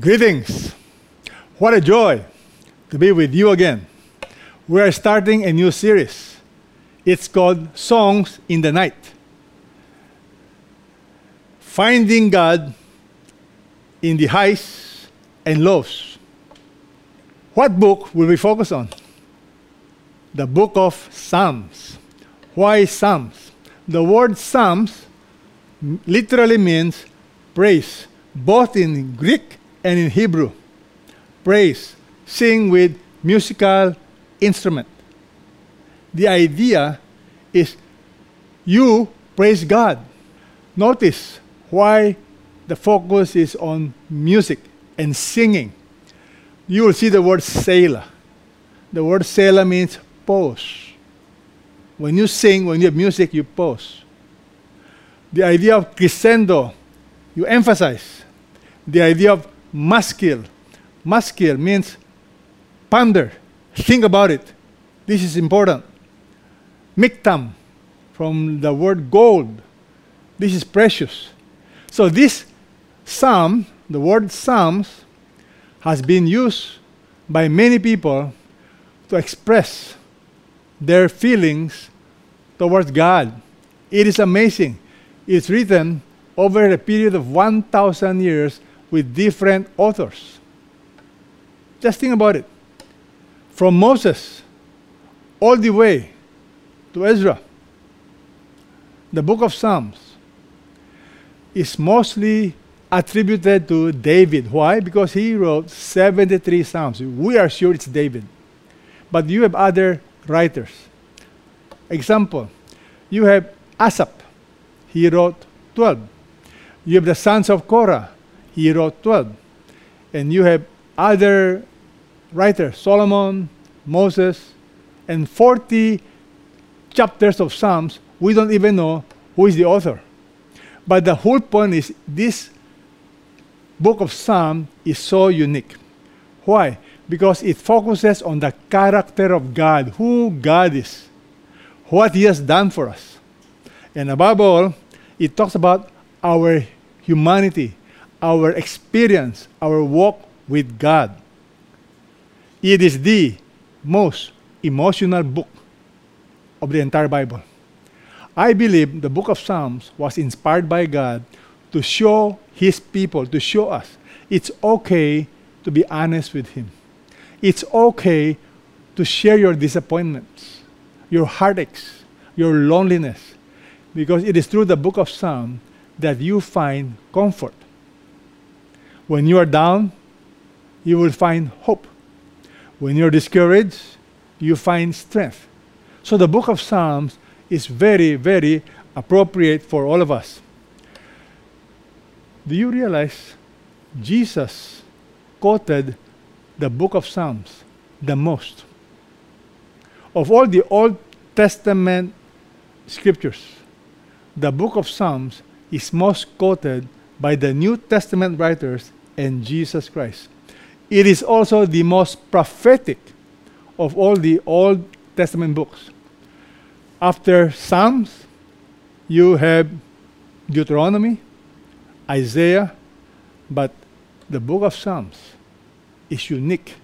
Greetings. What a joy to be with you again. We are starting a new series. It's called Songs in the Night. Finding God in the highs and lows. What book will we focus on? The book of Psalms. Why Psalms? The word Psalms literally means praise, both in Greek and in Hebrew. Praise, sing with musical instrument. The idea is you praise God. Notice why the focus is on music and singing. You will see the word Selah. The word Selah means pause. When you sing, when you have music, you pause. The idea of crescendo, you emphasize. The idea of maskil. Maskil means ponder, think about it. This is important. Miktam, from the word gold. This is precious. So this psalm, the word psalms, has been used by many people to express their feelings towards God. It is amazing. It's written over a period of 1,000 years with different authors. Just think about it. From Moses all the way to Ezra, the book of Psalms is mostly attributed to David. Why? Because he wrote 73 Psalms. We are sure it's David. But you have other writers. Example, you have Asaph. He wrote 12. You have the sons of Korah he wrote 12. And you have other writers, Solomon, Moses, and 40 chapters of Psalms. We don't even know who is the author. But the whole point is this book of Psalm is so unique. Why? Because it focuses on the character of God, who God is, what He has done for us. And above all, it talks about our humanity, our experience, our walk with God. It is the most emotional book of the entire Bible. I believe the book of Psalms was inspired by God to show His people, to show us it's okay to be honest with Him. It's okay to share your disappointments, your heartaches, your loneliness, because it is through the book of Psalms that you find comfort when you are down, you will find hope. When you're discouraged, you find strength. So the book of Psalms is very, very appropriate for all of us. Do you realize Jesus quoted the book of Psalms the most? Of all the Old Testament scriptures, the book of Psalms is most quoted by the New Testament writers and Jesus Christ. It is also the most prophetic of all the Old Testament books. After Psalms, you have Deuteronomy, Isaiah, but the book of Psalms is unique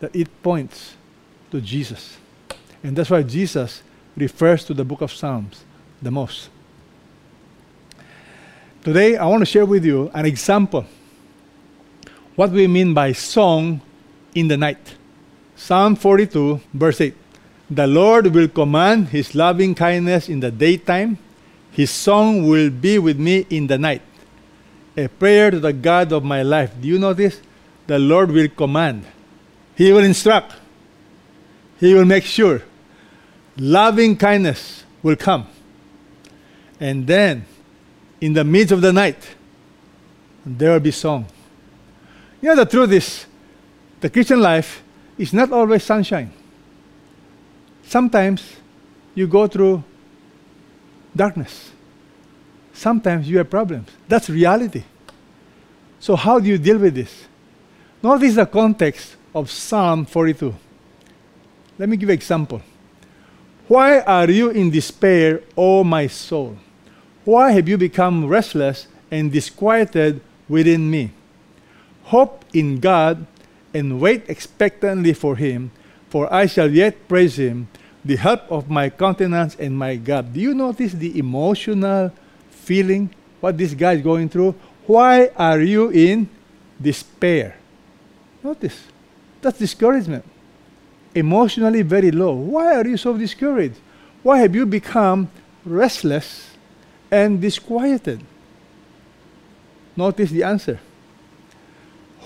that it points to Jesus. And that's why Jesus refers to the book of Psalms the most. Today, I want to share with you an example what we mean by song in the night. Psalm 42, verse 8. The Lord will command his loving kindness in the daytime, his song will be with me in the night. A prayer to the God of my life. Do you notice? The Lord will command, He will instruct, He will make sure. Loving kindness will come. And then, in the midst of the night, there will be song. You know, the truth is, the Christian life is not always sunshine. Sometimes you go through darkness. Sometimes you have problems. That's reality. So, how do you deal with this? Notice the context of Psalm 42. Let me give an example. Why are you in despair, O my soul? Why have you become restless and disquieted within me? Hope in God and wait expectantly for him, for I shall yet praise him, the help of my countenance and my God. Do you notice the emotional feeling what this guy is going through? Why are you in despair? Notice, that's discouragement. Emotionally very low. Why are you so discouraged? Why have you become restless and disquieted? Notice the answer.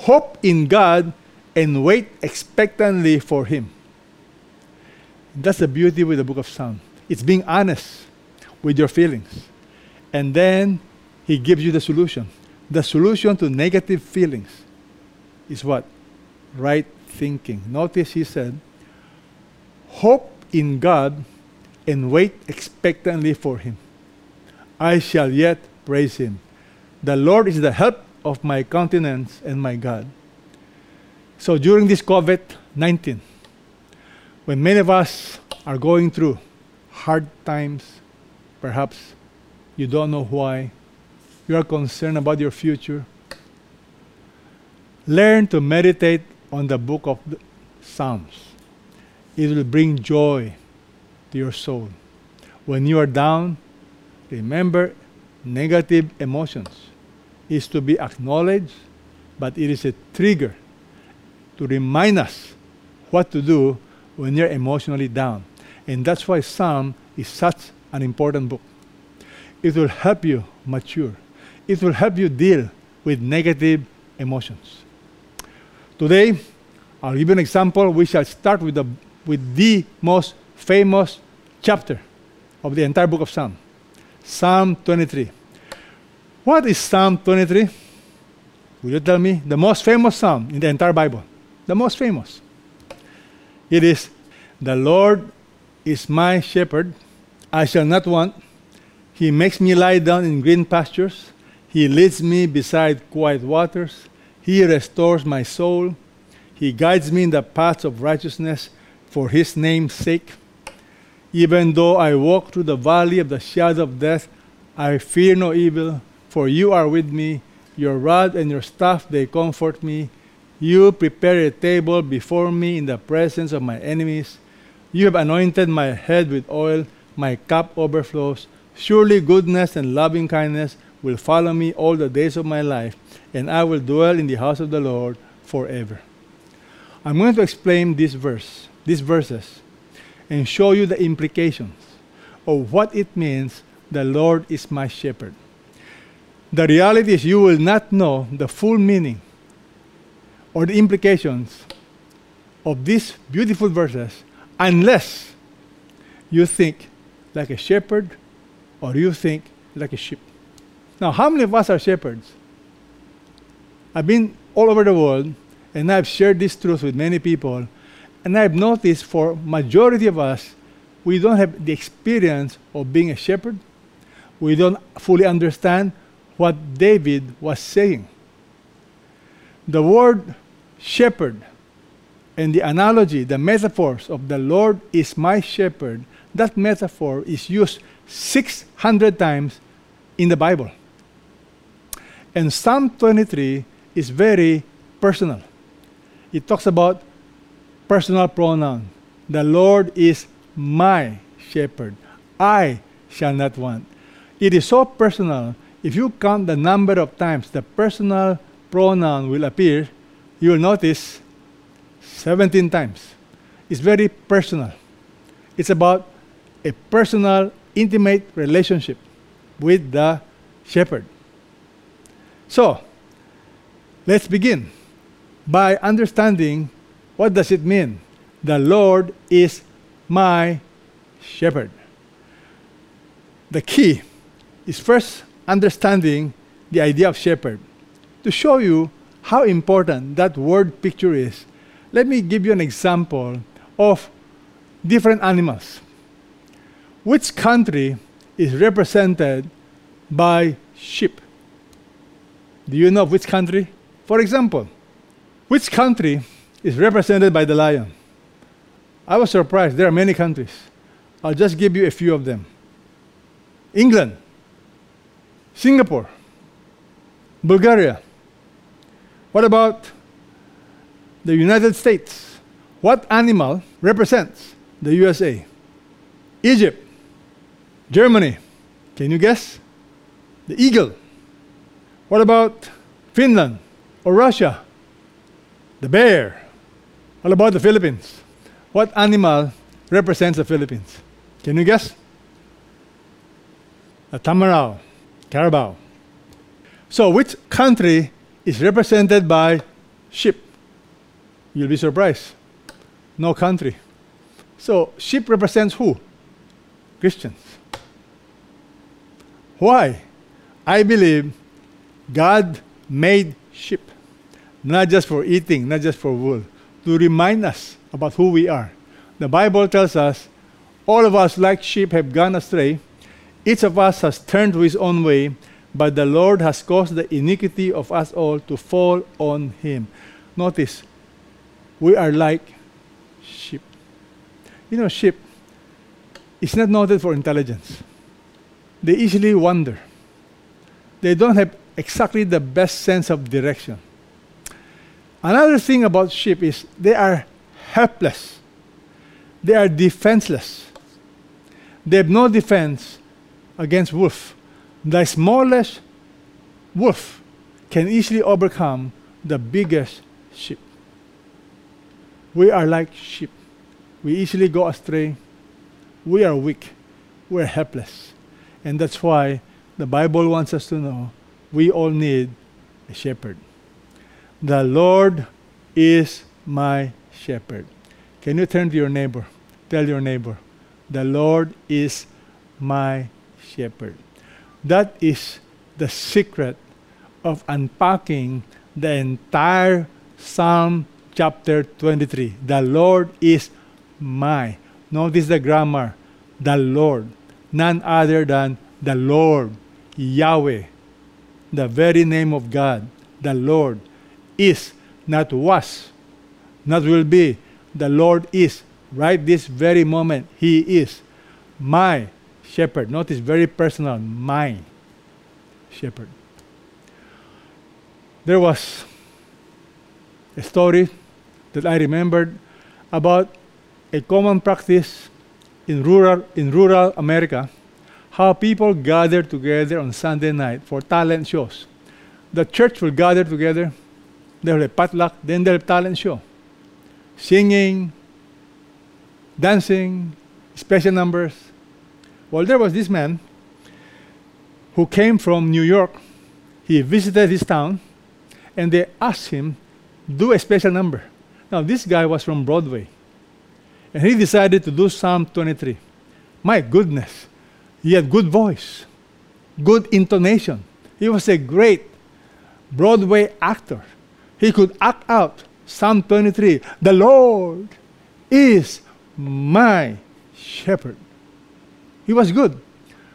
Hope in God and wait expectantly for Him. That's the beauty with the book of Psalms. It's being honest with your feelings. And then He gives you the solution. The solution to negative feelings is what? Right thinking. Notice He said, Hope in God and wait expectantly for Him. I shall yet praise Him. The Lord is the help of my countenance and my God. So during this COVID 19, when many of us are going through hard times, perhaps you don't know why, you are concerned about your future, learn to meditate on the book of the Psalms. It will bring joy to your soul. When you are down, remember negative emotions is to be acknowledged, but it is a trigger to remind us what to do when you're emotionally down. And that's why Psalm is such an important book. It will help you mature. It will help you deal with negative emotions. Today, I'll give you an example. We shall start with the, with the most famous chapter of the entire book of Psalm, Psalm 23. What is Psalm 23? Will you tell me? The most famous psalm in the entire Bible. The most famous. It is The Lord is my shepherd, I shall not want. He makes me lie down in green pastures. He leads me beside quiet waters. He restores my soul. He guides me in the paths of righteousness for his name's sake. Even though I walk through the valley of the shadow of death, I fear no evil, for you are with me. Your rod and your staff, they comfort me. You prepare a table before me in the presence of my enemies. You have anointed my head with oil, my cup overflows. Surely goodness and loving kindness will follow me all the days of my life, and I will dwell in the house of the Lord forever. I'm going to explain this verse, these verses, and show you the implications of what it means the Lord is my shepherd. The reality is you will not know the full meaning or the implications of these beautiful verses unless you think like a shepherd or you think like a sheep. Now, how many of us are shepherds? I've been all over the world and I've shared this truth with many people and I've noticed for majority of us we don't have the experience of being a shepherd. We don't fully understand what David was saying. The word shepherd and the analogy, the metaphors of the Lord is my shepherd, that metaphor is used 600 times in the Bible. And Psalm 23 is very personal. It talks about personal pronoun. The Lord is my shepherd. I shall not want. It is so personal. If you count the number of times the personal pronoun will appear, you will notice 17 times. It's very personal. It's about a personal, intimate relationship with the shepherd. So, let's begin by understanding what does it mean? The Lord is my shepherd. The key is first understanding the idea of shepherd to show you how important that word picture is, let me give you an example of different animals. Which country is represented by sheep? Do you know which country? For example, which country is represented by the lion? I was surprised. There are many countries. I'll just give you a few of them England, Singapore, Bulgaria, What about the United States? What animal represents the USA? Egypt, Germany. Can you guess? The eagle. What about Finland or Russia? The bear. What about the Philippines? What animal represents the Philippines? Can you guess? A tamarao, carabao. So, which country is represented by sheep? You'll be surprised. No country. So, sheep represents who? Christians. Why? I believe God made sheep, not just for eating, not just for wool, to remind us about who we are. The Bible tells us all of us, like sheep, have gone astray. Each of us has turned to his own way, but the Lord has caused the iniquity of us all to fall on him. Notice, we are like sheep. You know, sheep is not noted for intelligence. They easily wander. They don't have exactly the best sense of direction. Another thing about sheep is they are helpless. They are defenseless. They have no defense against wolf. The smallest wolf can easily overcome the biggest sheep. We are like sheep. We easily go astray. We are weak. We're helpless. And that's why the Bible wants us to know we all need a shepherd. The Lord is my shepherd. Can you turn to your neighbor? Tell your neighbor, the Lord is my shepherd. That is the secret of unpacking the entire Psalm chapter 23. The Lord is my. Notice the grammar. The Lord. None other than the Lord, Yahweh the very name of God, the Lord, is, not was, not will be. The Lord is. Right this very moment, He is my shepherd. Notice very personal, my shepherd. There was a story that I remembered about a common practice in rural, in rural America how people gather together on Sunday night for talent shows. The church will gather together, they'll have potluck, then they'll have talent show. Singing, dancing, special numbers. Well, there was this man who came from New York. He visited his town, and they asked him, do a special number. Now, this guy was from Broadway, and he decided to do Psalm 23. My goodness, he had good voice, good intonation. He was a great Broadway actor. He could act out Psalm 23. The Lord is my shepherd. He was good.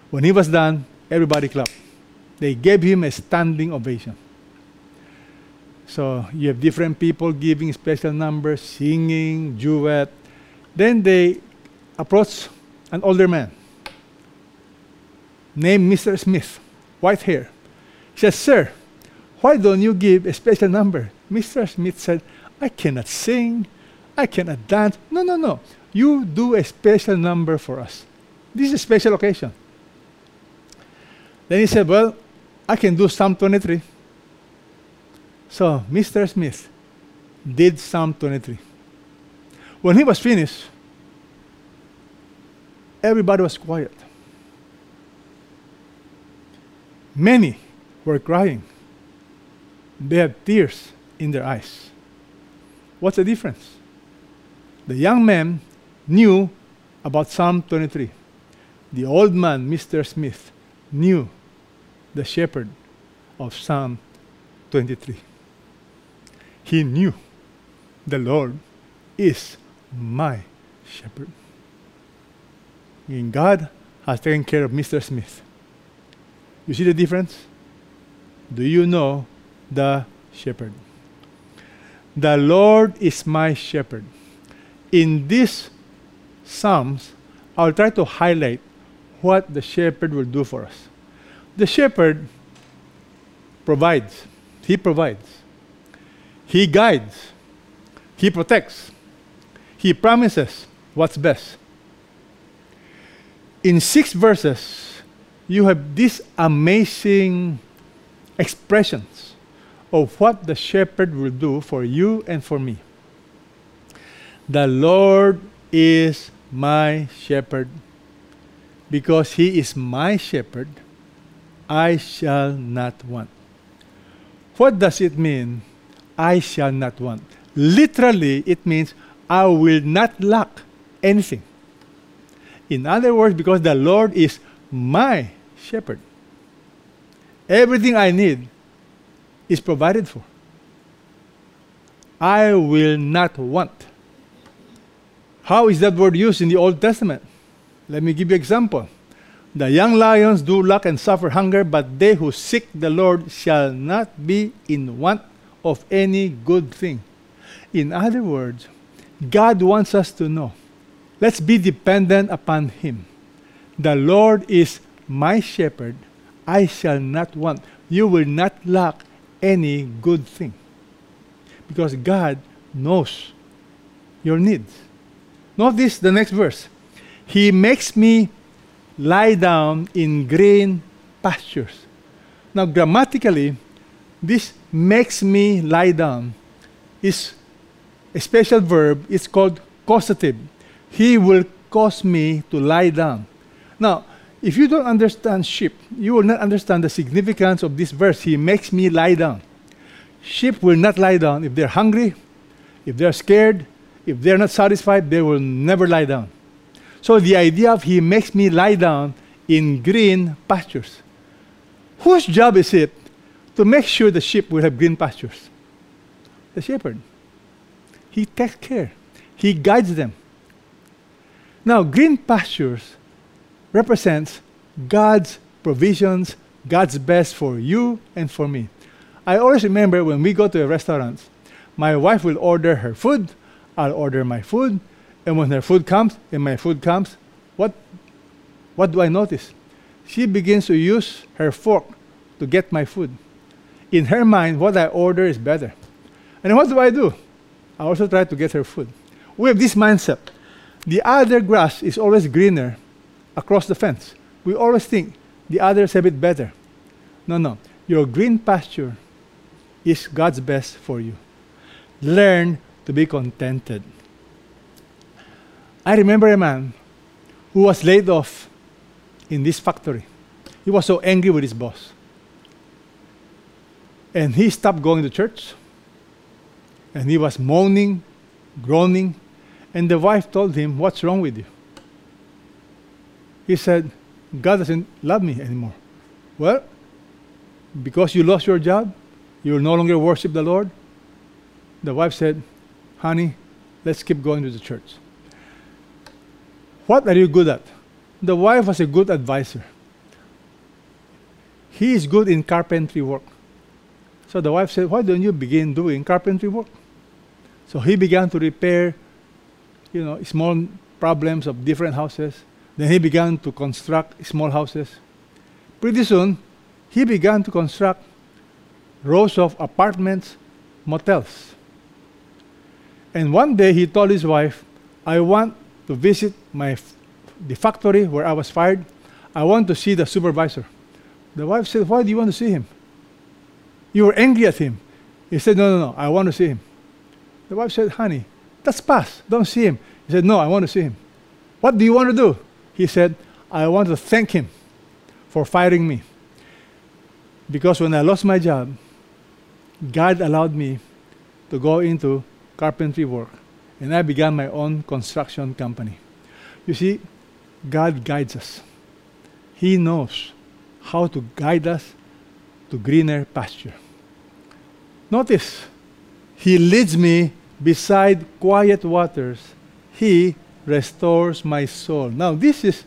When he was done, everybody clapped. They gave him a standing ovation. So you have different people giving special numbers, singing, duet. Then they approach an older man named Mr. Smith, white hair. He says, Sir, why don't you give a special number? Mr. Smith said, I cannot sing, I cannot dance. No, no, no. You do a special number for us. This is a special occasion. Then he said, Well, I can do Psalm 23. So Mr. Smith did Psalm 23. When he was finished, everybody was quiet. Many were crying. They had tears in their eyes. What's the difference? The young man knew about Psalm 23. The old man, Mr. Smith, knew the shepherd of Psalm 23. He knew the Lord is my shepherd. And God has taken care of Mr. Smith. You see the difference? Do you know the shepherd? The Lord is my shepherd. In these Psalms, I'll try to highlight what the shepherd will do for us. The shepherd provides, he provides. He guides, He protects, He promises what's best. In six verses, you have these amazing expressions of what the shepherd will do for you and for me. The Lord is my shepherd. Because he is my shepherd, I shall not want. What does it mean? I shall not want. Literally, it means I will not lack anything. In other words, because the Lord is my shepherd, everything I need is provided for. I will not want. How is that word used in the Old Testament? Let me give you an example. The young lions do lack and suffer hunger, but they who seek the Lord shall not be in want of any good thing. In other words, God wants us to know. Let's be dependent upon Him. The Lord is my shepherd. I shall not want. You will not lack any good thing. Because God knows your needs. Notice the next verse. He makes me lie down in green pastures. Now, grammatically, this makes me lie down is a special verb. It's called causative. He will cause me to lie down. Now, if you don't understand sheep, you will not understand the significance of this verse. He makes me lie down. Sheep will not lie down if they're hungry, if they're scared, if they're not satisfied, they will never lie down. So the idea of he makes me lie down in green pastures. Whose job is it to make sure the sheep will have green pastures? The shepherd. He takes care. He guides them. Now, green pastures represents God's provisions, God's best for you and for me. I always remember when we go to a restaurant, my wife will order her food, I'll order my food, and when her food comes, and my food comes, what, what do I notice? She begins to use her fork to get my food. In her mind, what I order is better. And what do I do? I also try to get her food. We have this mindset. The other grass is always greener across the fence. We always think the others have it better. No, no. Your green pasture is God's best for you. Learn to be contented. I remember a man who was laid off in this factory. He was so angry with his boss. And he stopped going to church. And he was moaning, groaning. And the wife told him, What's wrong with you? He said, God doesn't love me anymore. Well, because you lost your job, you will no longer worship the Lord. The wife said, Honey, let's keep going to the church. What are you good at? The wife was a good advisor. He is good in carpentry work. So the wife said, Why don't you begin doing carpentry work? So he began to repair, you know, small problems of different houses. Then he began to construct small houses. Pretty soon, he began to construct rows of apartments, motels. And one day he told his wife, I want to visit my the factory where I was fired. I want to see the supervisor. The wife said, Why do you want to see him? You were angry at him. He said, No, no, no, I want to see him. The wife said, Honey, that's past. Don't see him. He said, No, I want to see him. What do you want to do? He said, I want to thank him for firing me. Because when I lost my job, God allowed me to go into carpentry work and I began my own construction company. You see, God guides us. He knows how to guide us to greener pasture. Notice, He leads me beside quiet waters. He restores my soul. Now, this is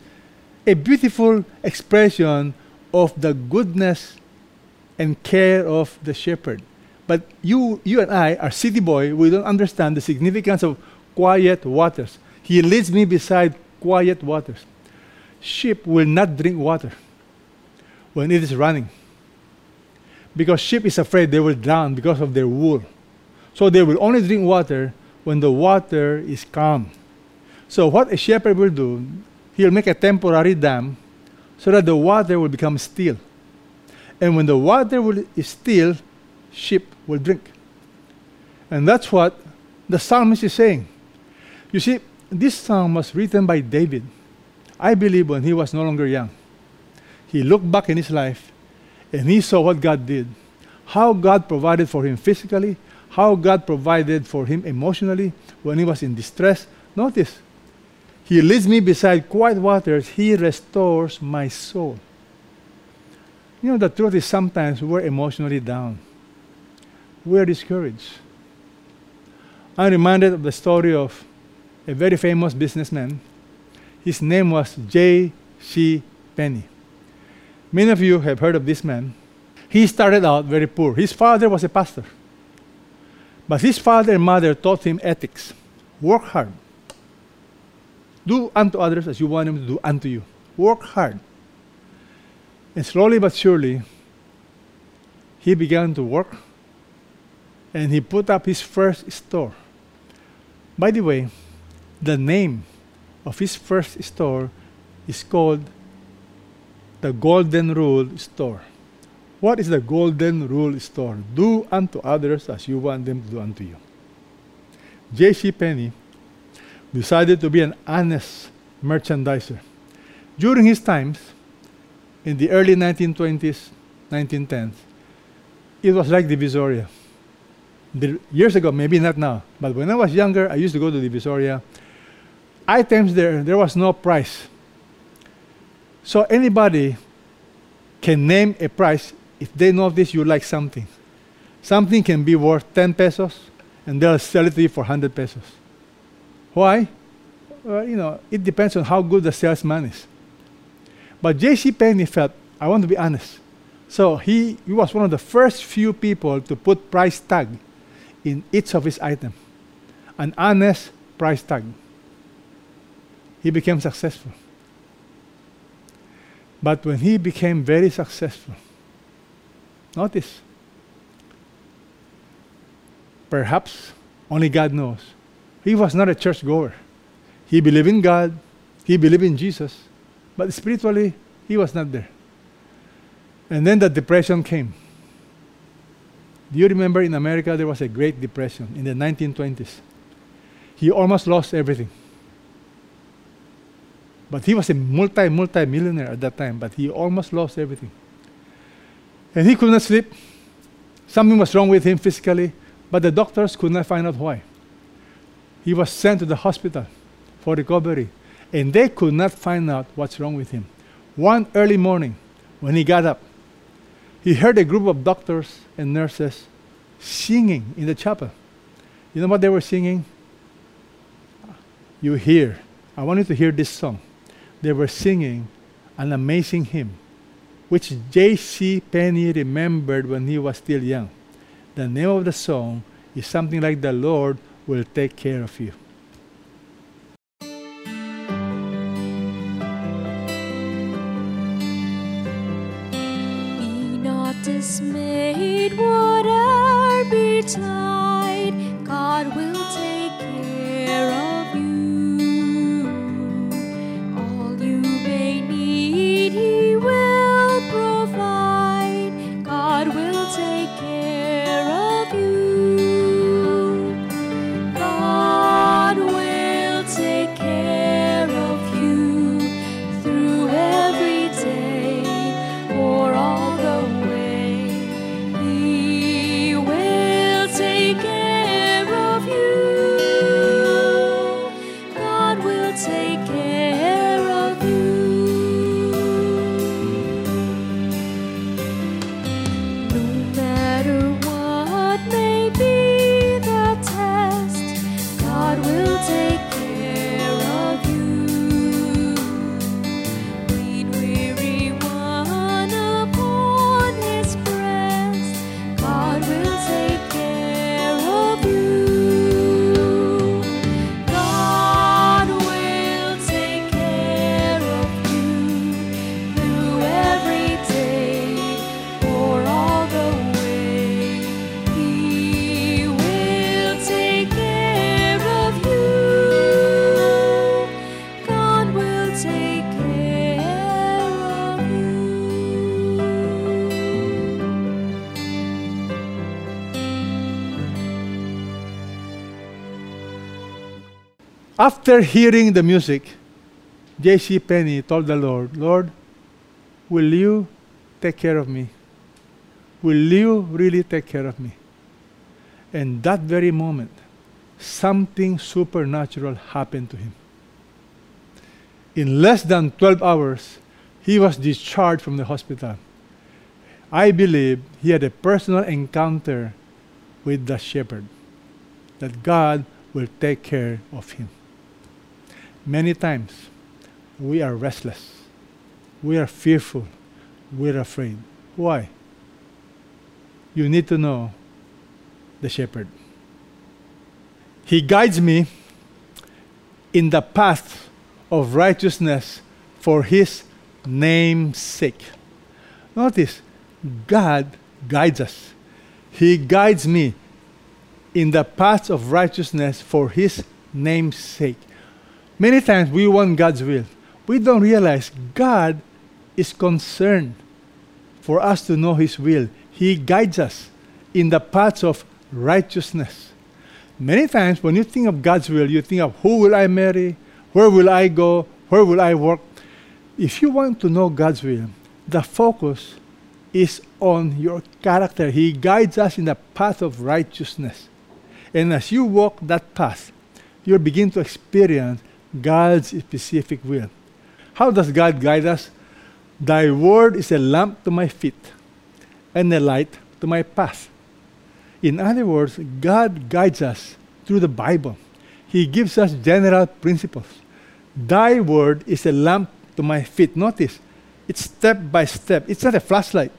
a beautiful expression of the goodness and care of the shepherd. But you, you and I are city boy. We don't understand the significance of quiet waters. He leads me beside quiet waters. Sheep will not drink water when it is running. Because sheep is afraid they will drown because of their wool. So they will only drink water when the water is calm. So what a shepherd will do, he'll make a temporary dam so that the water will become still. And when the water will, is still, sheep will drink. And that's what the psalmist is saying. You see, this psalm was written by David, I believe, when he was no longer young. He looked back in his life and he saw what God did, how God provided for him physically, how God provided for him emotionally when he was in distress. Notice, he leads me beside quiet waters, he restores my soul. You know, the truth is sometimes we're emotionally down, we're discouraged. I'm reminded of the story of a very famous businessman. His name was J.C. Penney. Many of you have heard of this man. He started out very poor. His father was a pastor. But his father and mother taught him ethics. Work hard. Do unto others as you want them to do unto you. Work hard. And slowly but surely, he began to work and he put up his first store. By the way, the name of his first store is called the Golden Rule Store. What is the Golden Rule Store? Do unto others as you want them to do unto you. J.C. Penney decided to be an honest merchandiser. During his times, in the early 1920s, 1910s, it was like Divisoria. The, years ago, maybe not now, but when I was younger, I used to go to Divisoria. Items there, there was no price. So anybody can name a price if they notice you like something. Something can be worth 10 pesos, and they'll sell it to you for 100 pesos. Why? Well, you know, it depends on how good the salesman is. But J.C. Penney felt, I want to be honest. So he, he was one of the first few people to put price tag in each of his items. An honest price tag. He became successful. But when he became very successful, notice, perhaps only God knows, he was not a church goer. He believed in God, he believed in Jesus, but spiritually, he was not there. And then the depression came. Do you remember in America there was a Great Depression in the 1920s? He almost lost everything. But he was a multi, multi millionaire at that time, but he almost lost everything. And he could not sleep. Something was wrong with him physically, but the doctors could not find out why he was sent to the hospital for recovery, and they could not find out what's wrong with him. One early morning, when he got up, he heard a group of doctors and nurses singing in the chapel. You know what they were singing? You hear. I want you to hear this song. They were singing an amazing hymn, which J.C. Penney remembered when he was still young. The name of the song is something like The Lord will take care of you. Not dismayed, After hearing the music, J.C. Penney told the Lord, Lord, will you take care of me? Will you really take care of me? And that very moment, something supernatural happened to him. In less than 12 hours, he was discharged from the hospital. I believe he had a personal encounter with the shepherd, that God will take care of him. Many times, we are restless, we are fearful, we're afraid. Why? You need to know the shepherd. He guides me in the path of righteousness for his name's sake. Notice, God guides us. He guides me in the path of righteousness for his name's sake. Many times we want God's will. We don't realize God is concerned for us to know his will. He guides us in the paths of righteousness. Many times when you think of God's will, you think of who will I marry, where will I go, where will I work. If you want to know God's will, the focus is on your character. He guides us in the path of righteousness. And as you walk that path, you'll begin to experience God's specific will. How does God guide us? Thy word is a lamp to my feet and a light to my path. In other words, God guides us through the Bible. He gives us general principles. Thy word is a lamp to my feet. Notice, it's step by step. It's not a flashlight.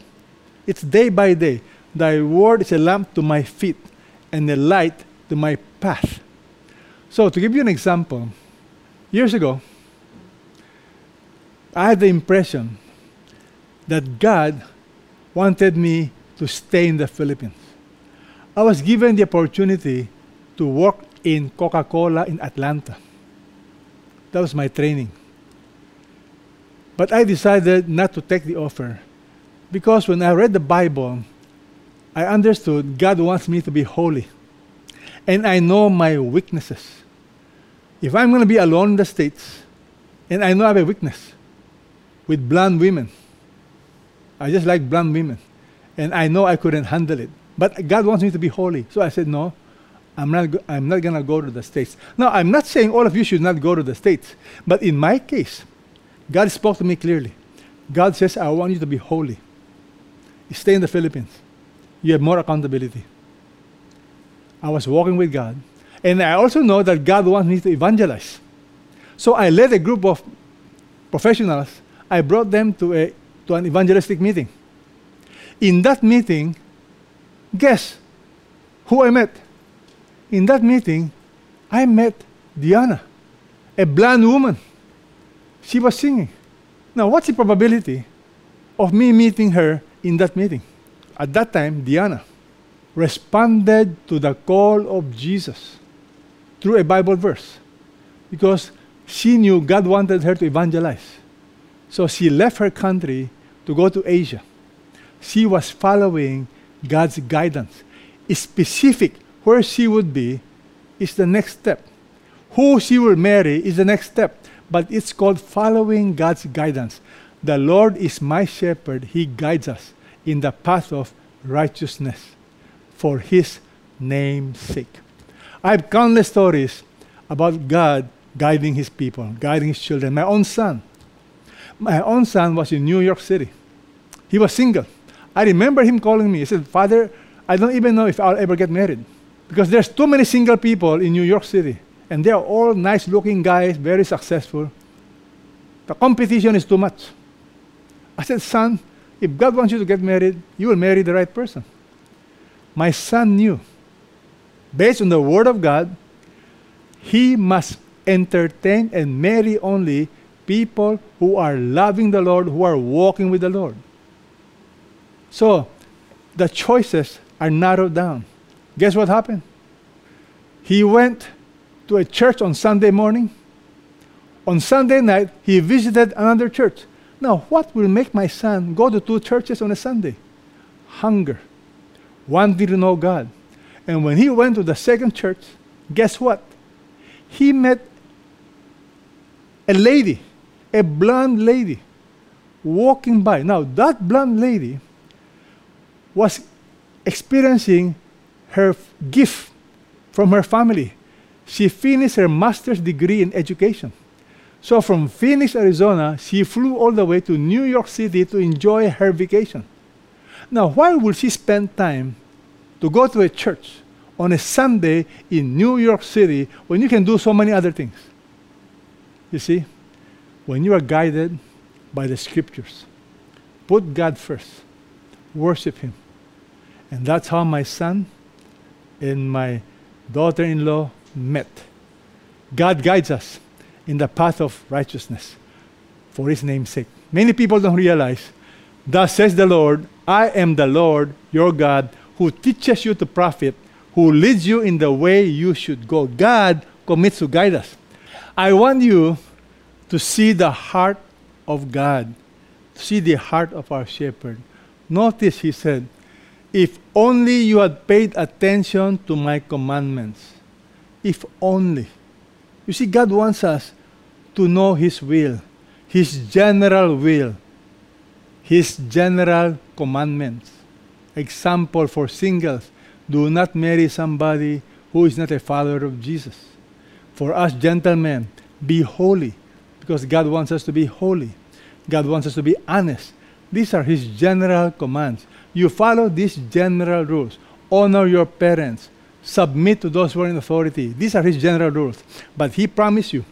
It's day by day. Thy word is a lamp to my feet and a light to my path. So, to give you an example, years ago, I had the impression that God wanted me to stay in the Philippines. I was given the opportunity to work in Coca Cola in Atlanta. That was my training. But I decided not to take the offer because when I read the Bible, I understood God wants me to be holy. And I know my weaknesses. If I'm going to be alone in the States, and I know I have a weakness with blonde women, I just like blonde women, and I know I couldn't handle it. But God wants me to be holy. So I said, no, I'm not, go- I'm not going to go to the States. Now, I'm not saying all of you should not go to the States. But in my case, God spoke to me clearly. God says, I want you to be holy. Stay in the Philippines. You have more accountability. I was walking with God. And I also know that God wants me to evangelize. So I led a group of professionals. I brought them to, a, to an evangelistic meeting. In that meeting, Guess who I met? In that meeting, I met Diana, a blonde woman. She was singing. Now, what's the probability of me meeting her in that meeting? At that time, Diana responded to the call of Jesus through a Bible verse because she knew God wanted her to evangelize. So she left her country to go to Asia. She was following God's guidance. Specific where she would be is the next step. Who she will marry is the next step, but it's called following God's guidance. The Lord is my shepherd, He guides us in the path of righteousness for His name's sake. I have countless stories about God guiding His people, guiding His children. My own son, my own son was in New York City. He was single. I remember him calling me. He said, Father, I don't even know if I'll ever get married. Because there's too many single people in New York City. And they are all nice looking guys, very successful. The competition is too much. I said, Son, if God wants you to get married, you will marry the right person. My son knew, based on the Word of God, he must entertain and marry only people who are loving the Lord, who are walking with the Lord. So the choices are narrowed down. Guess what happened? He went to a church on Sunday morning. On Sunday night, he visited another church. Now, what will make my son go to two churches on a Sunday? Hunger, wanting to know God. And when he went to the second church, guess what? He met a lady, a blonde lady, walking by. Now, that blonde lady was experiencing her gift from her family. She finished her master's degree in education. So, from Phoenix, Arizona, she flew all the way to New York City to enjoy her vacation. Now, why would she spend time to go to a church on a Sunday in New York City when you can do so many other things? You see, when you are guided by the scriptures, put God first, worship Him. And that's how my son and my daughter in law met. God guides us in the path of righteousness for His name's sake. Many people don't realize, Thus says the Lord, I am the Lord your God who teaches you to profit, who leads you in the way you should go. God commits to guide us. I want you to see the heart of God, see the heart of our shepherd. Notice he said, If only you had paid attention to my commandments. If only. You see, God wants us to know his will, his general will, his general commandments. Example for singles do not marry somebody who is not a follower of Jesus. For us gentlemen, be holy because God wants us to be holy. God wants us to be honest. These are His general commands. You follow these general rules. Honor your parents. Submit to those who are in authority. These are His general rules. But He promised you,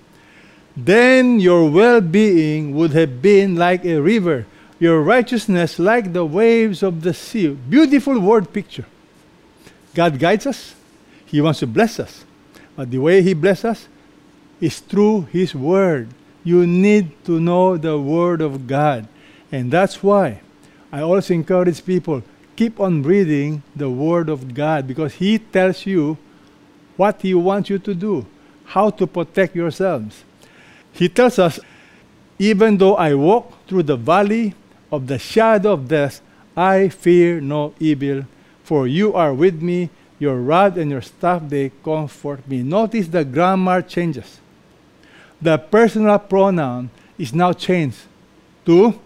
then your well being would have been like a river, your righteousness like the waves of the sea. Beautiful word picture. God guides us, He wants to bless us. But the way He blesses us is through His Word. You need to know the Word of God. And that's why I always encourage people keep on reading the Word of God because He tells you what He wants you to do, how to protect yourselves. He tells us, even though I walk through the valley of the shadow of death, I fear no evil, for you are with me, your rod and your staff, they comfort me. Notice the grammar changes. The personal pronoun is now changed to,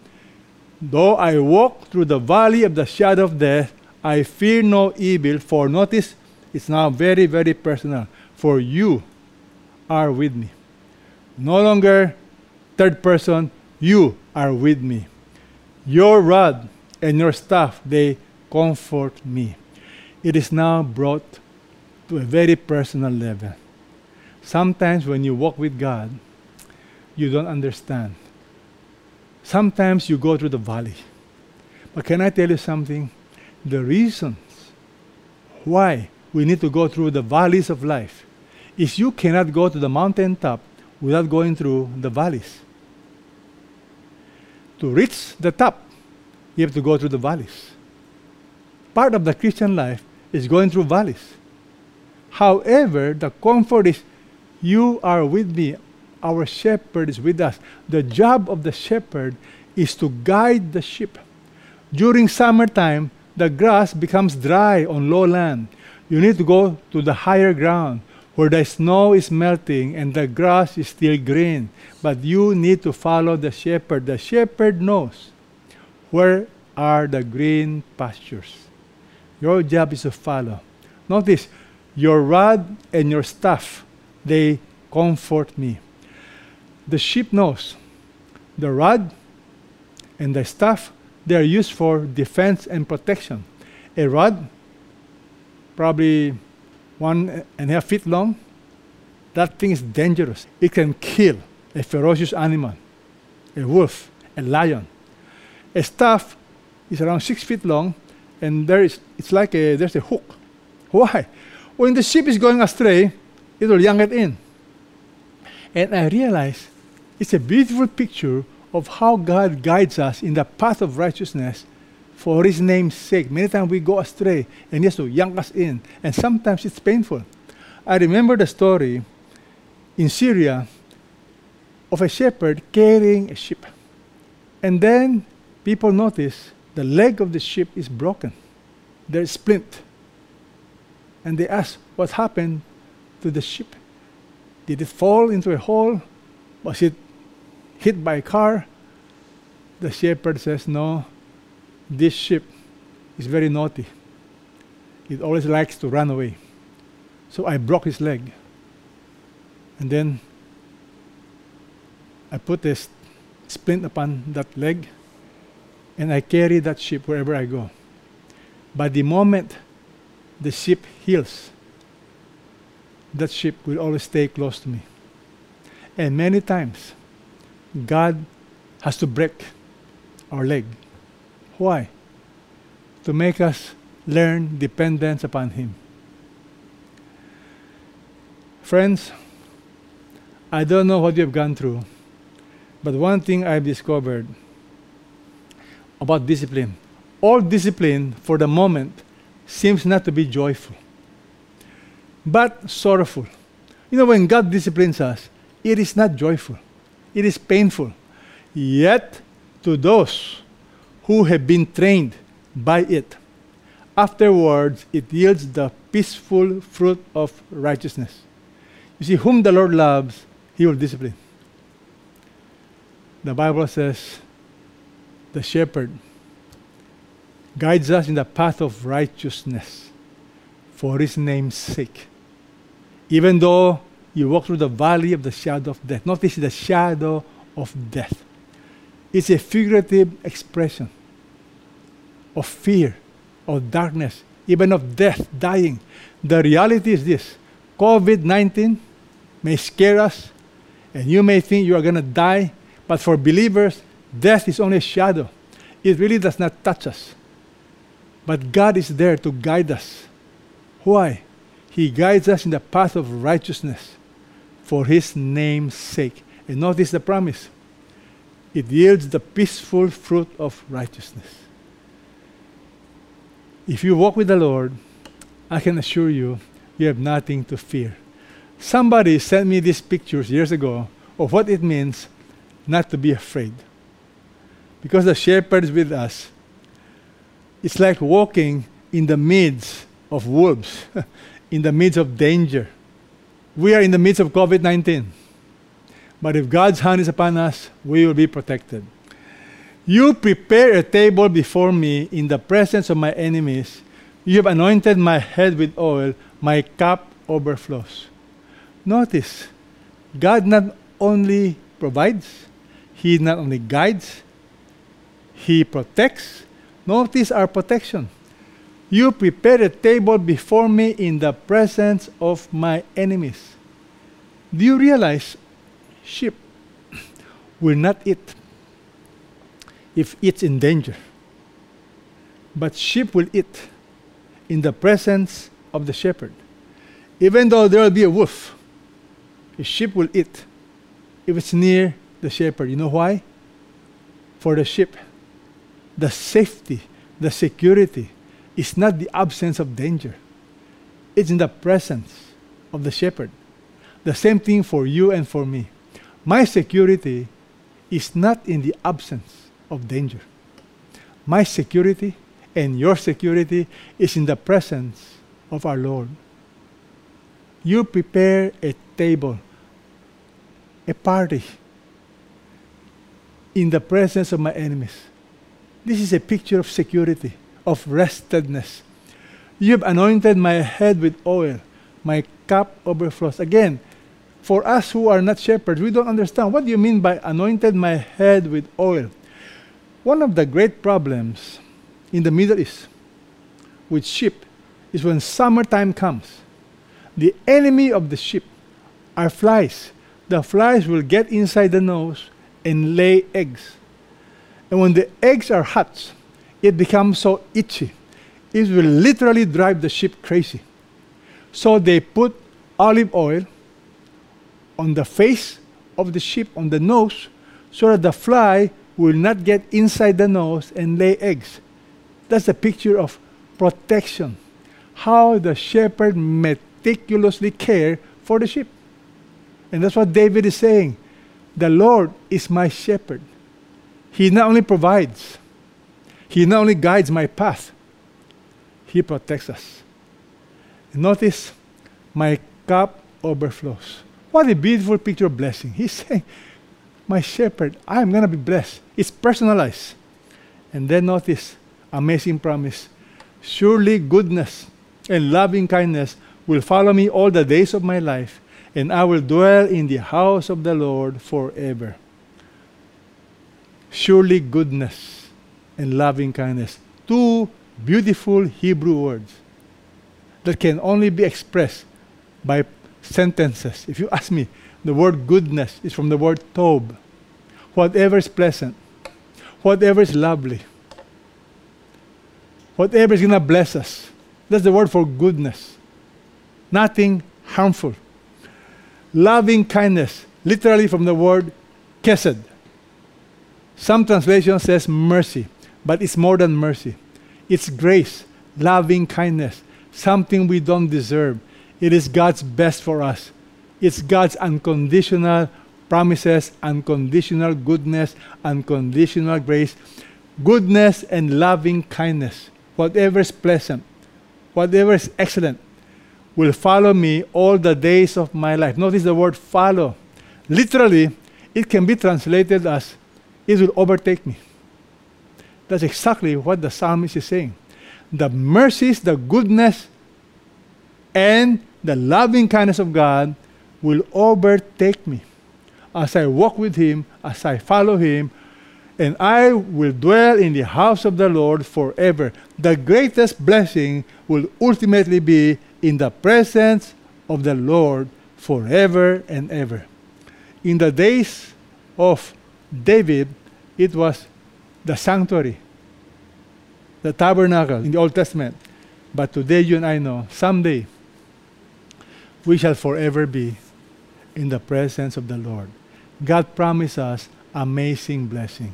though I walk through the valley of the shadow of death, I fear no evil, for notice it's now very, very personal. For you are with me. No longer third person, you are with me. Your rod and your staff, they comfort me. It is now brought to a very personal level. Sometimes when you walk with God, you don't understand. Sometimes you go through the valley. But can I tell you something? The reasons why we need to go through the valleys of life is you cannot go to the mountaintop without going through the valleys. To reach the top, you have to go through the valleys. Part of the Christian life is going through valleys. However, the comfort is you are with me. Our shepherd is with us. The job of the shepherd is to guide the sheep. During summertime, the grass becomes dry on low land. You need to go to the higher ground where the snow is melting and the grass is still green. But you need to follow the shepherd. The shepherd knows where are the green pastures. Your job is to follow. Notice, your rod and your staff, they comfort me. The sheep knows the rod and the staff, they are used for defense and protection. A rod, probably one and a half feet long, that thing is dangerous. It can kill a ferocious animal, a wolf, a lion. A staff is around six feet long, and there is it's like a there's a hook. Why? When the sheep is going astray, it will yank it in. And I realize it's a beautiful picture of how God guides us in the path of righteousness for His name's sake. Many times we go astray and He has to yank us in, and sometimes it's painful. I remember the story in Syria of a shepherd carrying a sheep. And then people notice the leg of the sheep is broken. There's splint. And they ask, what happened to the sheep? Did it fall into a hole? Was it hit by a car, the shepherd says, No, this sheep is very naughty. It always likes to run away. So I broke his leg. And then I put a splint upon that leg and I carry that sheep wherever I go. But the moment the sheep heals, that sheep will always stay close to me. And many times, God has to break our leg. Why? To make us learn dependence upon Him. Friends, I don't know what you've gone through, but one thing I've discovered about discipline all discipline for the moment seems not to be joyful, but sorrowful. You know, when God disciplines us, it is not joyful, it is painful. Yet, to those who have been trained by it, afterwards it yields the peaceful fruit of righteousness. You see, whom the Lord loves, he will discipline. The Bible says, the shepherd guides us in the path of righteousness for his name's sake. Even though you walk through the valley of the shadow of death, notice the shadow of death. It's a figurative expression of fear, of darkness, even of death, dying. The reality is this COVID 19 may scare us, and you may think you are going to die, but for believers, death is only a shadow. It really does not touch us. But God is there to guide us. Why? He guides us in the path of righteousness for His name's sake. And notice the promise it yields the peaceful fruit of righteousness. If you walk with the Lord, I can assure you, you have nothing to fear. Somebody sent me these pictures years ago of what it means not to be afraid. Because the shepherd is with us, it's like walking in the midst of wolves, in the midst of danger. We are in the midst of COVID 19. But if God's hand is upon us, we will be protected. You prepare a table before me in the presence of my enemies. You have anointed my head with oil, my cup overflows. Notice, God not only provides, He not only guides, He protects, Notice our protection. You prepare a table before me in the presence of my enemies. Do you realize sheep will not eat if it's in danger? But sheep will eat in the presence of the shepherd. Even though there will be a wolf, a sheep will eat if it's near the shepherd. You know why? For the sheep the safety, the security is not the absence of danger, it's in the presence of the shepherd. The same thing for you and for me. My security is not in the absence of danger. My security and your security is in the presence of our Lord. You prepare a table, a party, in the presence of my enemies. This is a picture of security, of restedness. You have anointed my head with oil, my cup overflows. Again, for us who are not shepherds, we don't understand. What do you mean by anointed my head with oil? One of the great problems in the Middle East with sheep is when summertime comes. The enemy of the sheep are flies. The flies will get inside the nose and lay eggs. And when the eggs are hatched, it becomes so itchy. It will literally drive the sheep crazy. So they put olive oil on the face of the sheep, on the nose, so that the fly will not get inside the nose and lay eggs. That's a picture of protection. How the shepherd meticulously care for the sheep. And that's what David is saying. The Lord is my shepherd. He not only provides, He not only guides my path, He protects us. Notice, my cup overflows. What a beautiful picture of blessing. He's saying, my shepherd. I'm going to be blessed. It's personalized. And then notice, amazing promise. Surely goodness and loving kindness will follow me all the days of my life, and I will dwell in the house of the Lord forever. Surely goodness and loving kindness. Two beautiful Hebrew words that can only be expressed by sentences. If you ask me, the word goodness is from the word tob. Whatever is pleasant, whatever is lovely, whatever is going to bless us. That's the word for goodness. Nothing harmful. Loving kindness, literally from the word kesed. Some translation says mercy, but it's more than mercy. It's grace, loving kindness, something we don't deserve. It is God's best for us. It's God's unconditional promises, unconditional goodness, unconditional grace, goodness and loving kindness. Whatever is pleasant, whatever is excellent, will follow me all the days of my life. Notice the word follow. Literally, it can be translated as it will overtake me. That's exactly what the psalmist is saying. The mercies, the goodness, and the loving kindness of God will overtake me as I walk with Him, as I follow Him, and I will dwell in the house of the Lord forever. The greatest blessing will ultimately be in the presence of the Lord forever and ever. In the days of David, it was the sanctuary, the tabernacle in the Old Testament. But today, you and I know, someday, we shall forever be in the presence of the Lord. God promised us amazing blessing.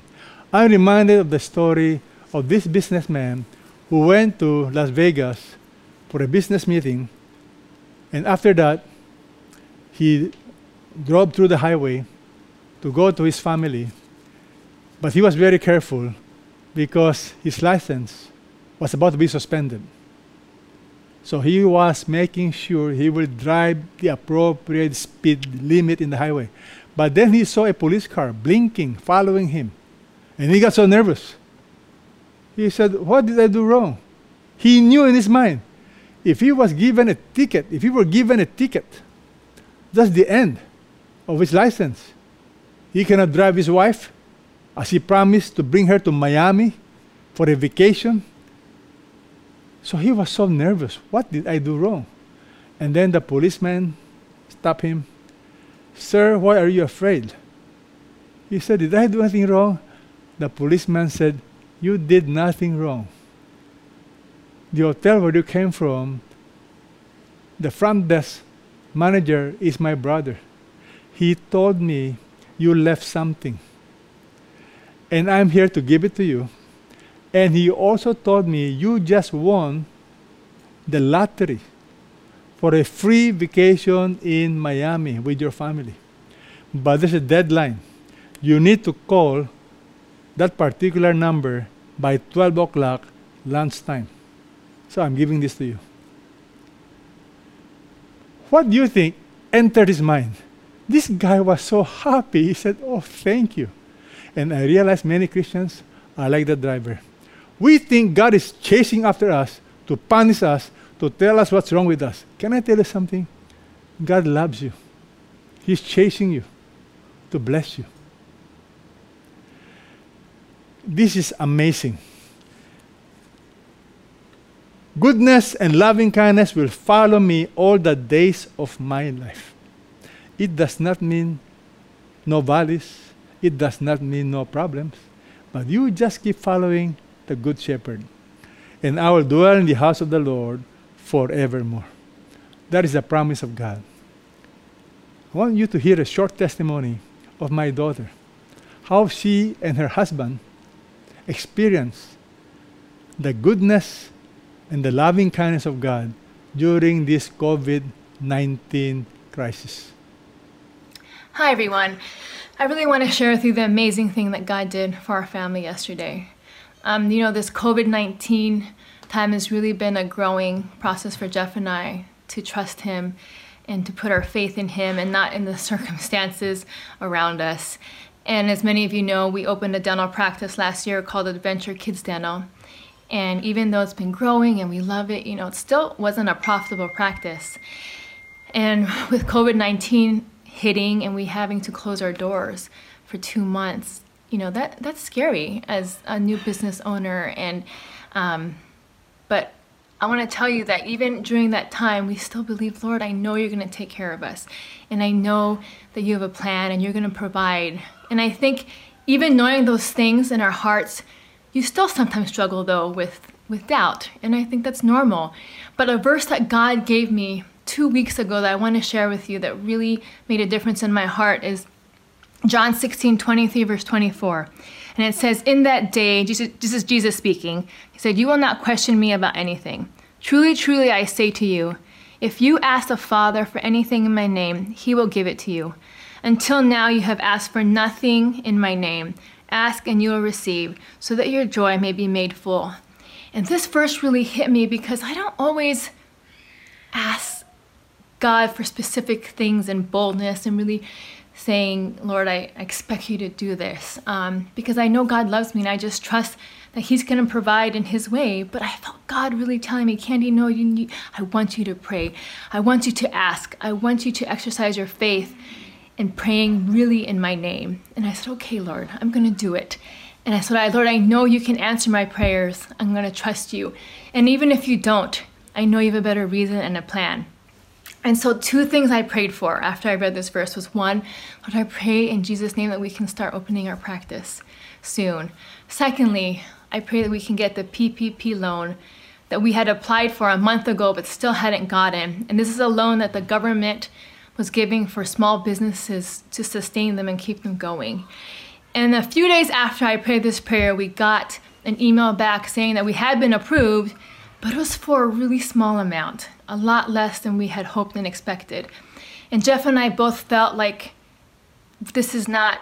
I'm reminded of the story of this businessman who went to Las Vegas for a business meeting, and after that, he drove through the highway to go to his family but he was very careful because his license was about to be suspended. So he was making sure he would drive the appropriate speed limit in the highway. But then he saw a police car blinking, following him. And he got so nervous. He said, What did I do wrong? He knew in his mind if he was given a ticket, if he were given a ticket, that's the end of his license. He cannot drive his wife, as he promised to bring her to Miami for a vacation. So he was so nervous. What did I do wrong? And then the policeman stopped him. Sir, why are you afraid? He said, Did I do anything wrong? The policeman said, You did nothing wrong. The hotel where you came from, the front desk manager is my brother. He told me you left something and I'm here to give it to you. And he also told me, You just won the lottery for a free vacation in Miami with your family. But there's a deadline. You need to call that particular number by 12 o'clock lunchtime. So I'm giving this to you. What do you think entered his mind? This guy was so happy. He said, Oh, thank you. And I realized many Christians are like the driver. We think God is chasing after us to punish us, to tell us what's wrong with us. Can I tell you something? God loves you. He's chasing you to bless you. This is amazing. Goodness and loving kindness will follow me all the days of my life. It does not mean no valleys, it does not mean no problems, but you just keep following the Good Shepherd. And I will dwell in the house of the Lord forevermore. That is the promise of God. I want you to hear a short testimony of my daughter, how she and her husband experienced the goodness and the loving kindness of God during this COVID 19 crisis. Hi, everyone. I really want to share with you the amazing thing that God did for our family yesterday. Um, you know, this COVID 19 time has really been a growing process for Jeff and I to trust Him and to put our faith in Him and not in the circumstances around us. And as many of you know, we opened a dental practice last year called Adventure Kids Dental. And even though it's been growing and we love it, you know, it still wasn't a profitable practice. And with COVID 19 hitting and we having to close our doors for two months, you know, that, that's scary as a new business owner. And, um, but I want to tell you that even during that time, we still believe, Lord, I know you're going to take care of us. And I know that you have a plan and you're going to provide. And I think even knowing those things in our hearts, you still sometimes struggle though with, with doubt. And I think that's normal. But a verse that God gave me two weeks ago that I want to share with you that really made a difference in my heart is John 16, 23, verse 24. And it says, In that day, Jesus, this is Jesus speaking, he said, You will not question me about anything. Truly, truly, I say to you, if you ask the Father for anything in my name, he will give it to you. Until now, you have asked for nothing in my name. Ask and you will receive, so that your joy may be made full. And this verse really hit me because I don't always ask God for specific things and boldness and really saying, Lord, I expect you to do this. Um, because I know God loves me and I just trust that He's going to provide in His way. But I felt God really telling me, Candy, no, you need, I want you to pray. I want you to ask. I want you to exercise your faith in praying really in my name. And I said, okay, Lord, I'm going to do it. And I said, Lord, I know you can answer my prayers. I'm going to trust you. And even if you don't, I know you have a better reason and a plan. And so, two things I prayed for after I read this verse was one, Lord, I pray in Jesus' name that we can start opening our practice soon. Secondly, I pray that we can get the PPP loan that we had applied for a month ago but still hadn't gotten. And this is a loan that the government was giving for small businesses to sustain them and keep them going. And a few days after I prayed this prayer, we got an email back saying that we had been approved, but it was for a really small amount a lot less than we had hoped and expected. And Jeff and I both felt like this is not,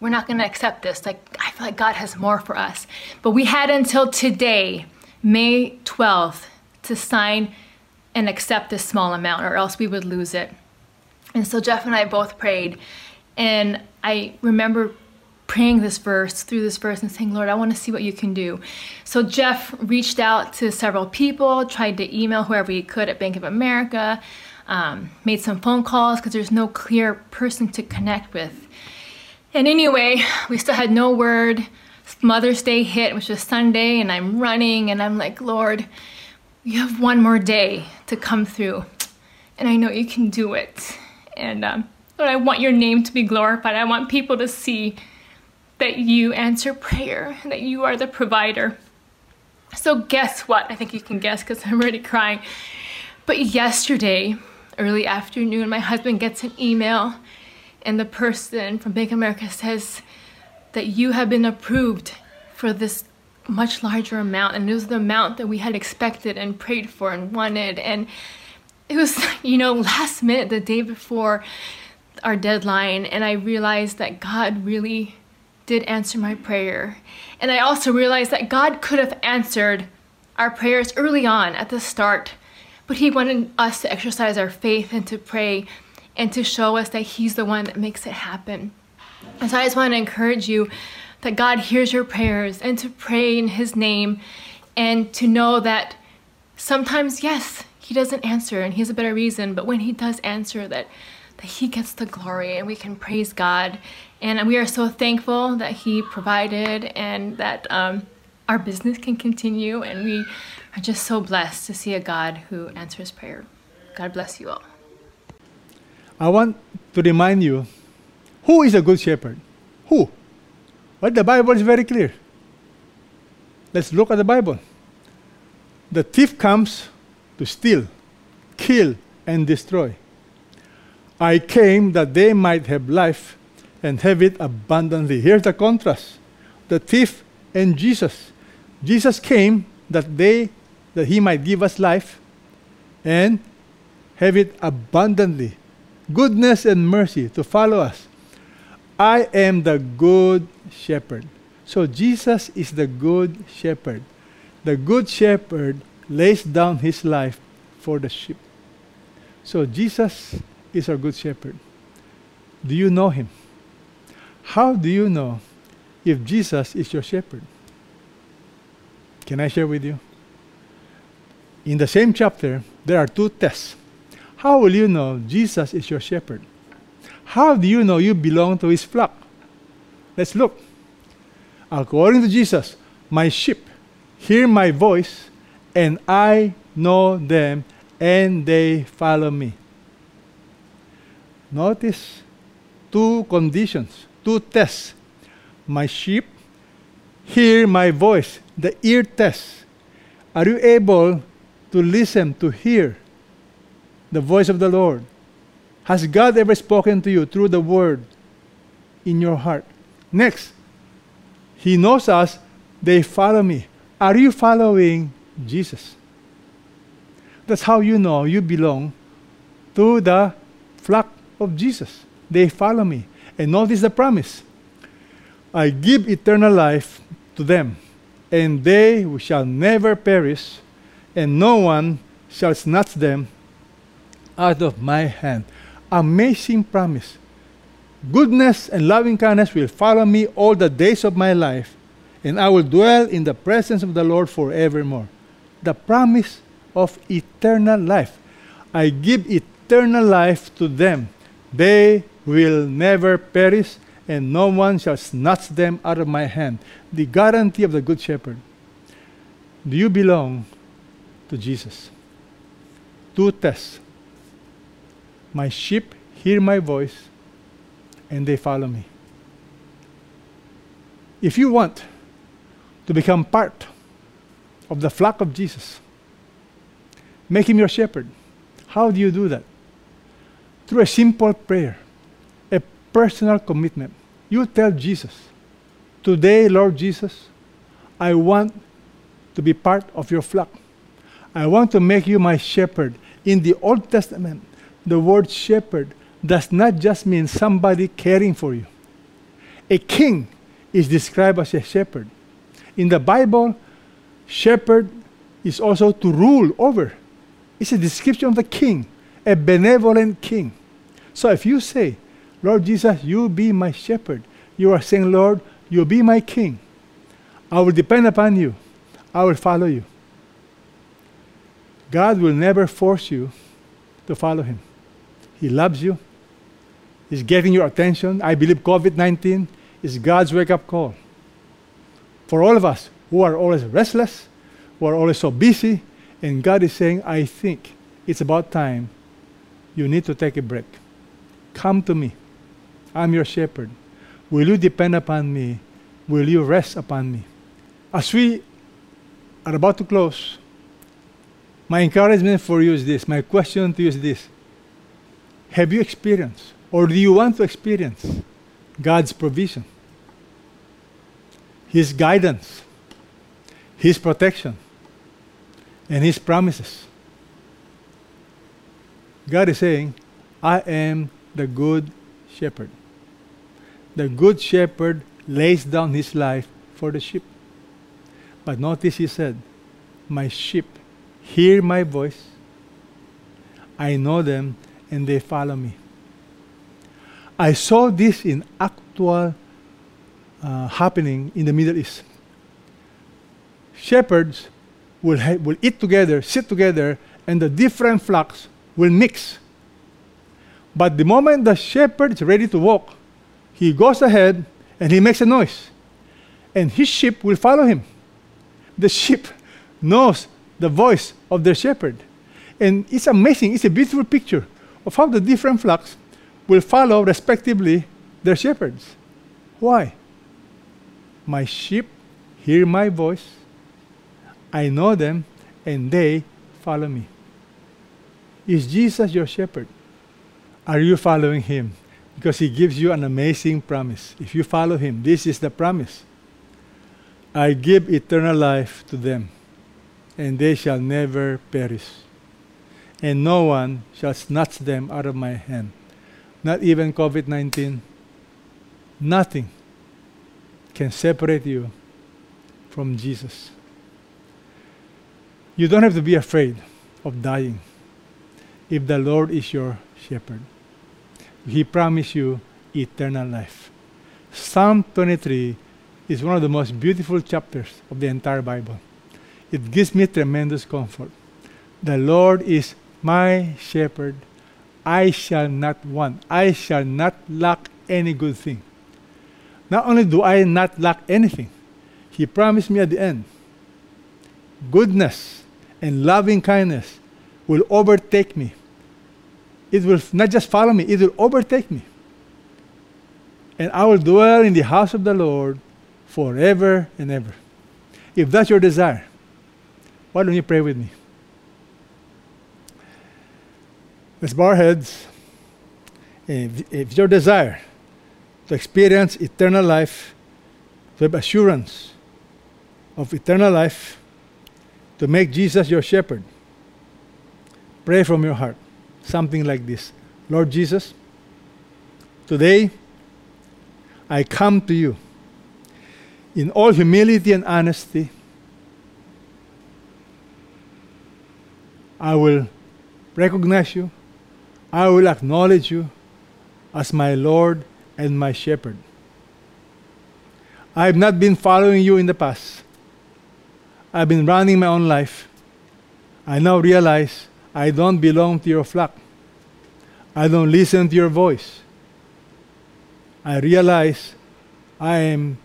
we're not to accept this. Like, I feel like God has more for us. But we had until today, May 12th, to sign and accept this small amount, or else we would lose it. And so Jeff and I both prayed. And I remember praying this verse through this verse and saying, Lord, I want to see what you can do. So Jeff reached out to several people, tried to email whoever he could at Bank of America, um, made some phone calls because there's no clear person to connect with. And anyway, we still had no word. Mother's Day hit, which was Sunday, and I'm running and I'm like, Lord, you have one more day to come through. And I know you can do it. And um, Lord, I want your name to be glorified. I want people to see that you answer prayer, that you are the provider. So, guess what? I think you can guess because I'm already crying. But yesterday, early afternoon, my husband gets an email, and the person from Bank America says that you have been approved for this much larger amount, and it was the amount that we had expected and prayed for and wanted. And it was, you know, last minute, the day before our deadline, and I realized that God really did answer my prayer. And I also realized that God could have answered our prayers early on at the start, but He wanted us to exercise our faith and to pray and to show us that He's the one that makes it happen. And so I just want to encourage you that God hears your prayers and to pray in His name and to know that sometimes, yes, He doesn't answer and He has a better reason, but when He does answer, that that He gets the glory and we can praise God. And we are so thankful that He provided and that um, our business can continue. And we are just so blessed to see a God who answers prayer. God bless you all. I want to remind you who is a good shepherd? Who? Well, the Bible is very clear. Let's look at the Bible. The thief comes to steal, kill, and destroy. I came that they might have life and have it abundantly. Here's the contrast the thief and Jesus. Jesus came that they that he might give us life and have it abundantly. Goodness and mercy to follow us. I am the good shepherd. So Jesus is the good shepherd. The good shepherd lays down his life for the sheep. So Jesus is our good shepherd. Do you know him? How do you know if Jesus is your shepherd? Can I share with you? In the same chapter, there are two tests. How will you know Jesus is your shepherd? How do you know you belong to his flock? Let's look. According to Jesus, my sheep hear my voice, and I know them, and they follow me. Notice two conditions, two tests. My sheep hear my voice, the ear test. Are you able to listen, to hear the voice of the Lord? Has God ever spoken to you through the word in your heart? Next, He knows us, they follow me. Are you following Jesus? That's how you know you belong to the flock of Jesus. They follow me. And notice the promise I give eternal life to them, and they shall never perish, and no one shall snatch them out of my hand. Amazing promise. Goodness and loving kindness will follow me all the days of my life, and I will dwell in the presence of the Lord forevermore. The promise of eternal life. I give eternal life to them. They will never perish, and no one shall snatch them out of my hand. The guarantee of the Good Shepherd. Do you belong to Jesus? Two tests. My sheep hear my voice, and they follow me. If you want to become part of the flock of Jesus, make him your shepherd. How do you do that? Through a simple prayer, a personal commitment. You tell Jesus, Today, Lord Jesus, I want to be part of your flock. I want to make you my shepherd. In the Old Testament, the word shepherd does not just mean somebody caring for you. A king is described as a shepherd. In the Bible, shepherd is also to rule over. It's a description of the king, a benevolent king. So if you say, Lord Jesus, you be my shepherd, you are saying, Lord, you be my king. I will depend upon you. I will follow you. God will never force you to follow him. He loves you. He's getting your attention. I believe COVID 19 is God's wake up call. For all of us who are always restless, who are always so busy, and God is saying, I think it's about time you need to take a break. Come to me. I'm your shepherd. Will you depend upon me? Will you rest upon me? As we are about to close, my encouragement for you is this. My question to you is this Have you experienced, or do you want to experience, God's provision, His guidance, His protection, and His promises? God is saying, I am the good shepherd. The good shepherd lays down his life for the sheep. But notice he said, My sheep hear my voice, I know them, and they follow me. I saw this in actual uh, happening in the Middle East. Shepherds will, ha- will eat together, sit together, and the different flocks will mix. But the moment the shepherd is ready to walk, he goes ahead and he makes a noise. And his sheep will follow him. The sheep knows the voice of their shepherd. And it's amazing, it's a beautiful picture of how the different flocks will follow respectively their shepherds. Why? My sheep hear my voice, I know them, and they follow me. Is Jesus your shepherd? Are you following him? Because he gives you an amazing promise. If you follow him, this is the promise I give eternal life to them, and they shall never perish. And no one shall snatch them out of my hand. Not even COVID 19. Nothing can separate you from Jesus. You don't have to be afraid of dying if the Lord is your shepherd. He promised you eternal life. Psalm 23 is one of the most beautiful chapters of the entire Bible. It gives me tremendous comfort. The Lord is my shepherd. I shall not want. I shall not lack any good thing. Not only do I not lack anything, He promised me at the end goodness and loving kindness will overtake me. It will not just follow me, it will overtake me. And I will dwell in the house of the Lord forever and ever. If that's your desire, why don't you pray with me? Let's bow our heads. If, if your desire to experience eternal life, to have assurance of eternal life, to make Jesus your shepherd, pray from your heart something like this Lord Jesus, today I come to you in all humility and honesty. I will recognize you. I will acknowledge you as my Lord and my shepherd. I have not been following you in the past. I've been running my own life. I now realize I don't belong to your flock. I don't listen to your voice. I realize I am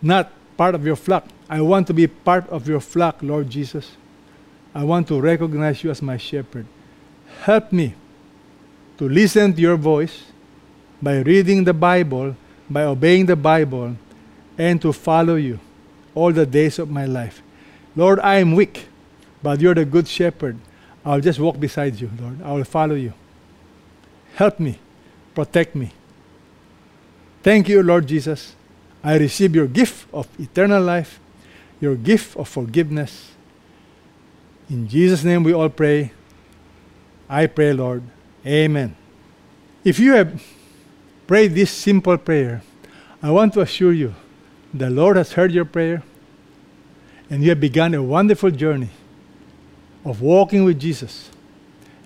not part of your flock. I want to be part of your flock, Lord Jesus. I want to recognize you as my shepherd. Help me to listen to your voice by reading the Bible, by obeying the Bible, and to follow you all the days of my life. Lord, I am weak, but you're the good shepherd. I'll just walk beside you, Lord. I will follow you. Help me, protect me. Thank you, Lord Jesus. I receive your gift of eternal life, your gift of forgiveness. In Jesus' name we all pray. I pray, Lord. Amen. If you have prayed this simple prayer, I want to assure you the Lord has heard your prayer and you have begun a wonderful journey of walking with Jesus.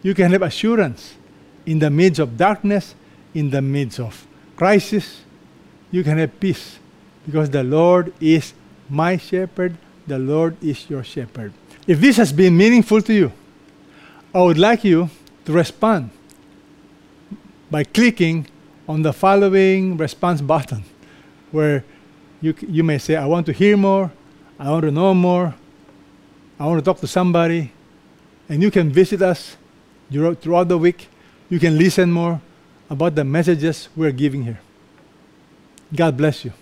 You can have assurance in the midst of darkness, in the midst of crisis. You can have peace because the Lord is my shepherd, the Lord is your shepherd. If this has been meaningful to you, I would like you to respond by clicking on the following response button, where you, you may say, I want to hear more, I want to know more, I want to talk to somebody. And you can visit us throughout the week. You can listen more about the messages we're giving here. God bless you.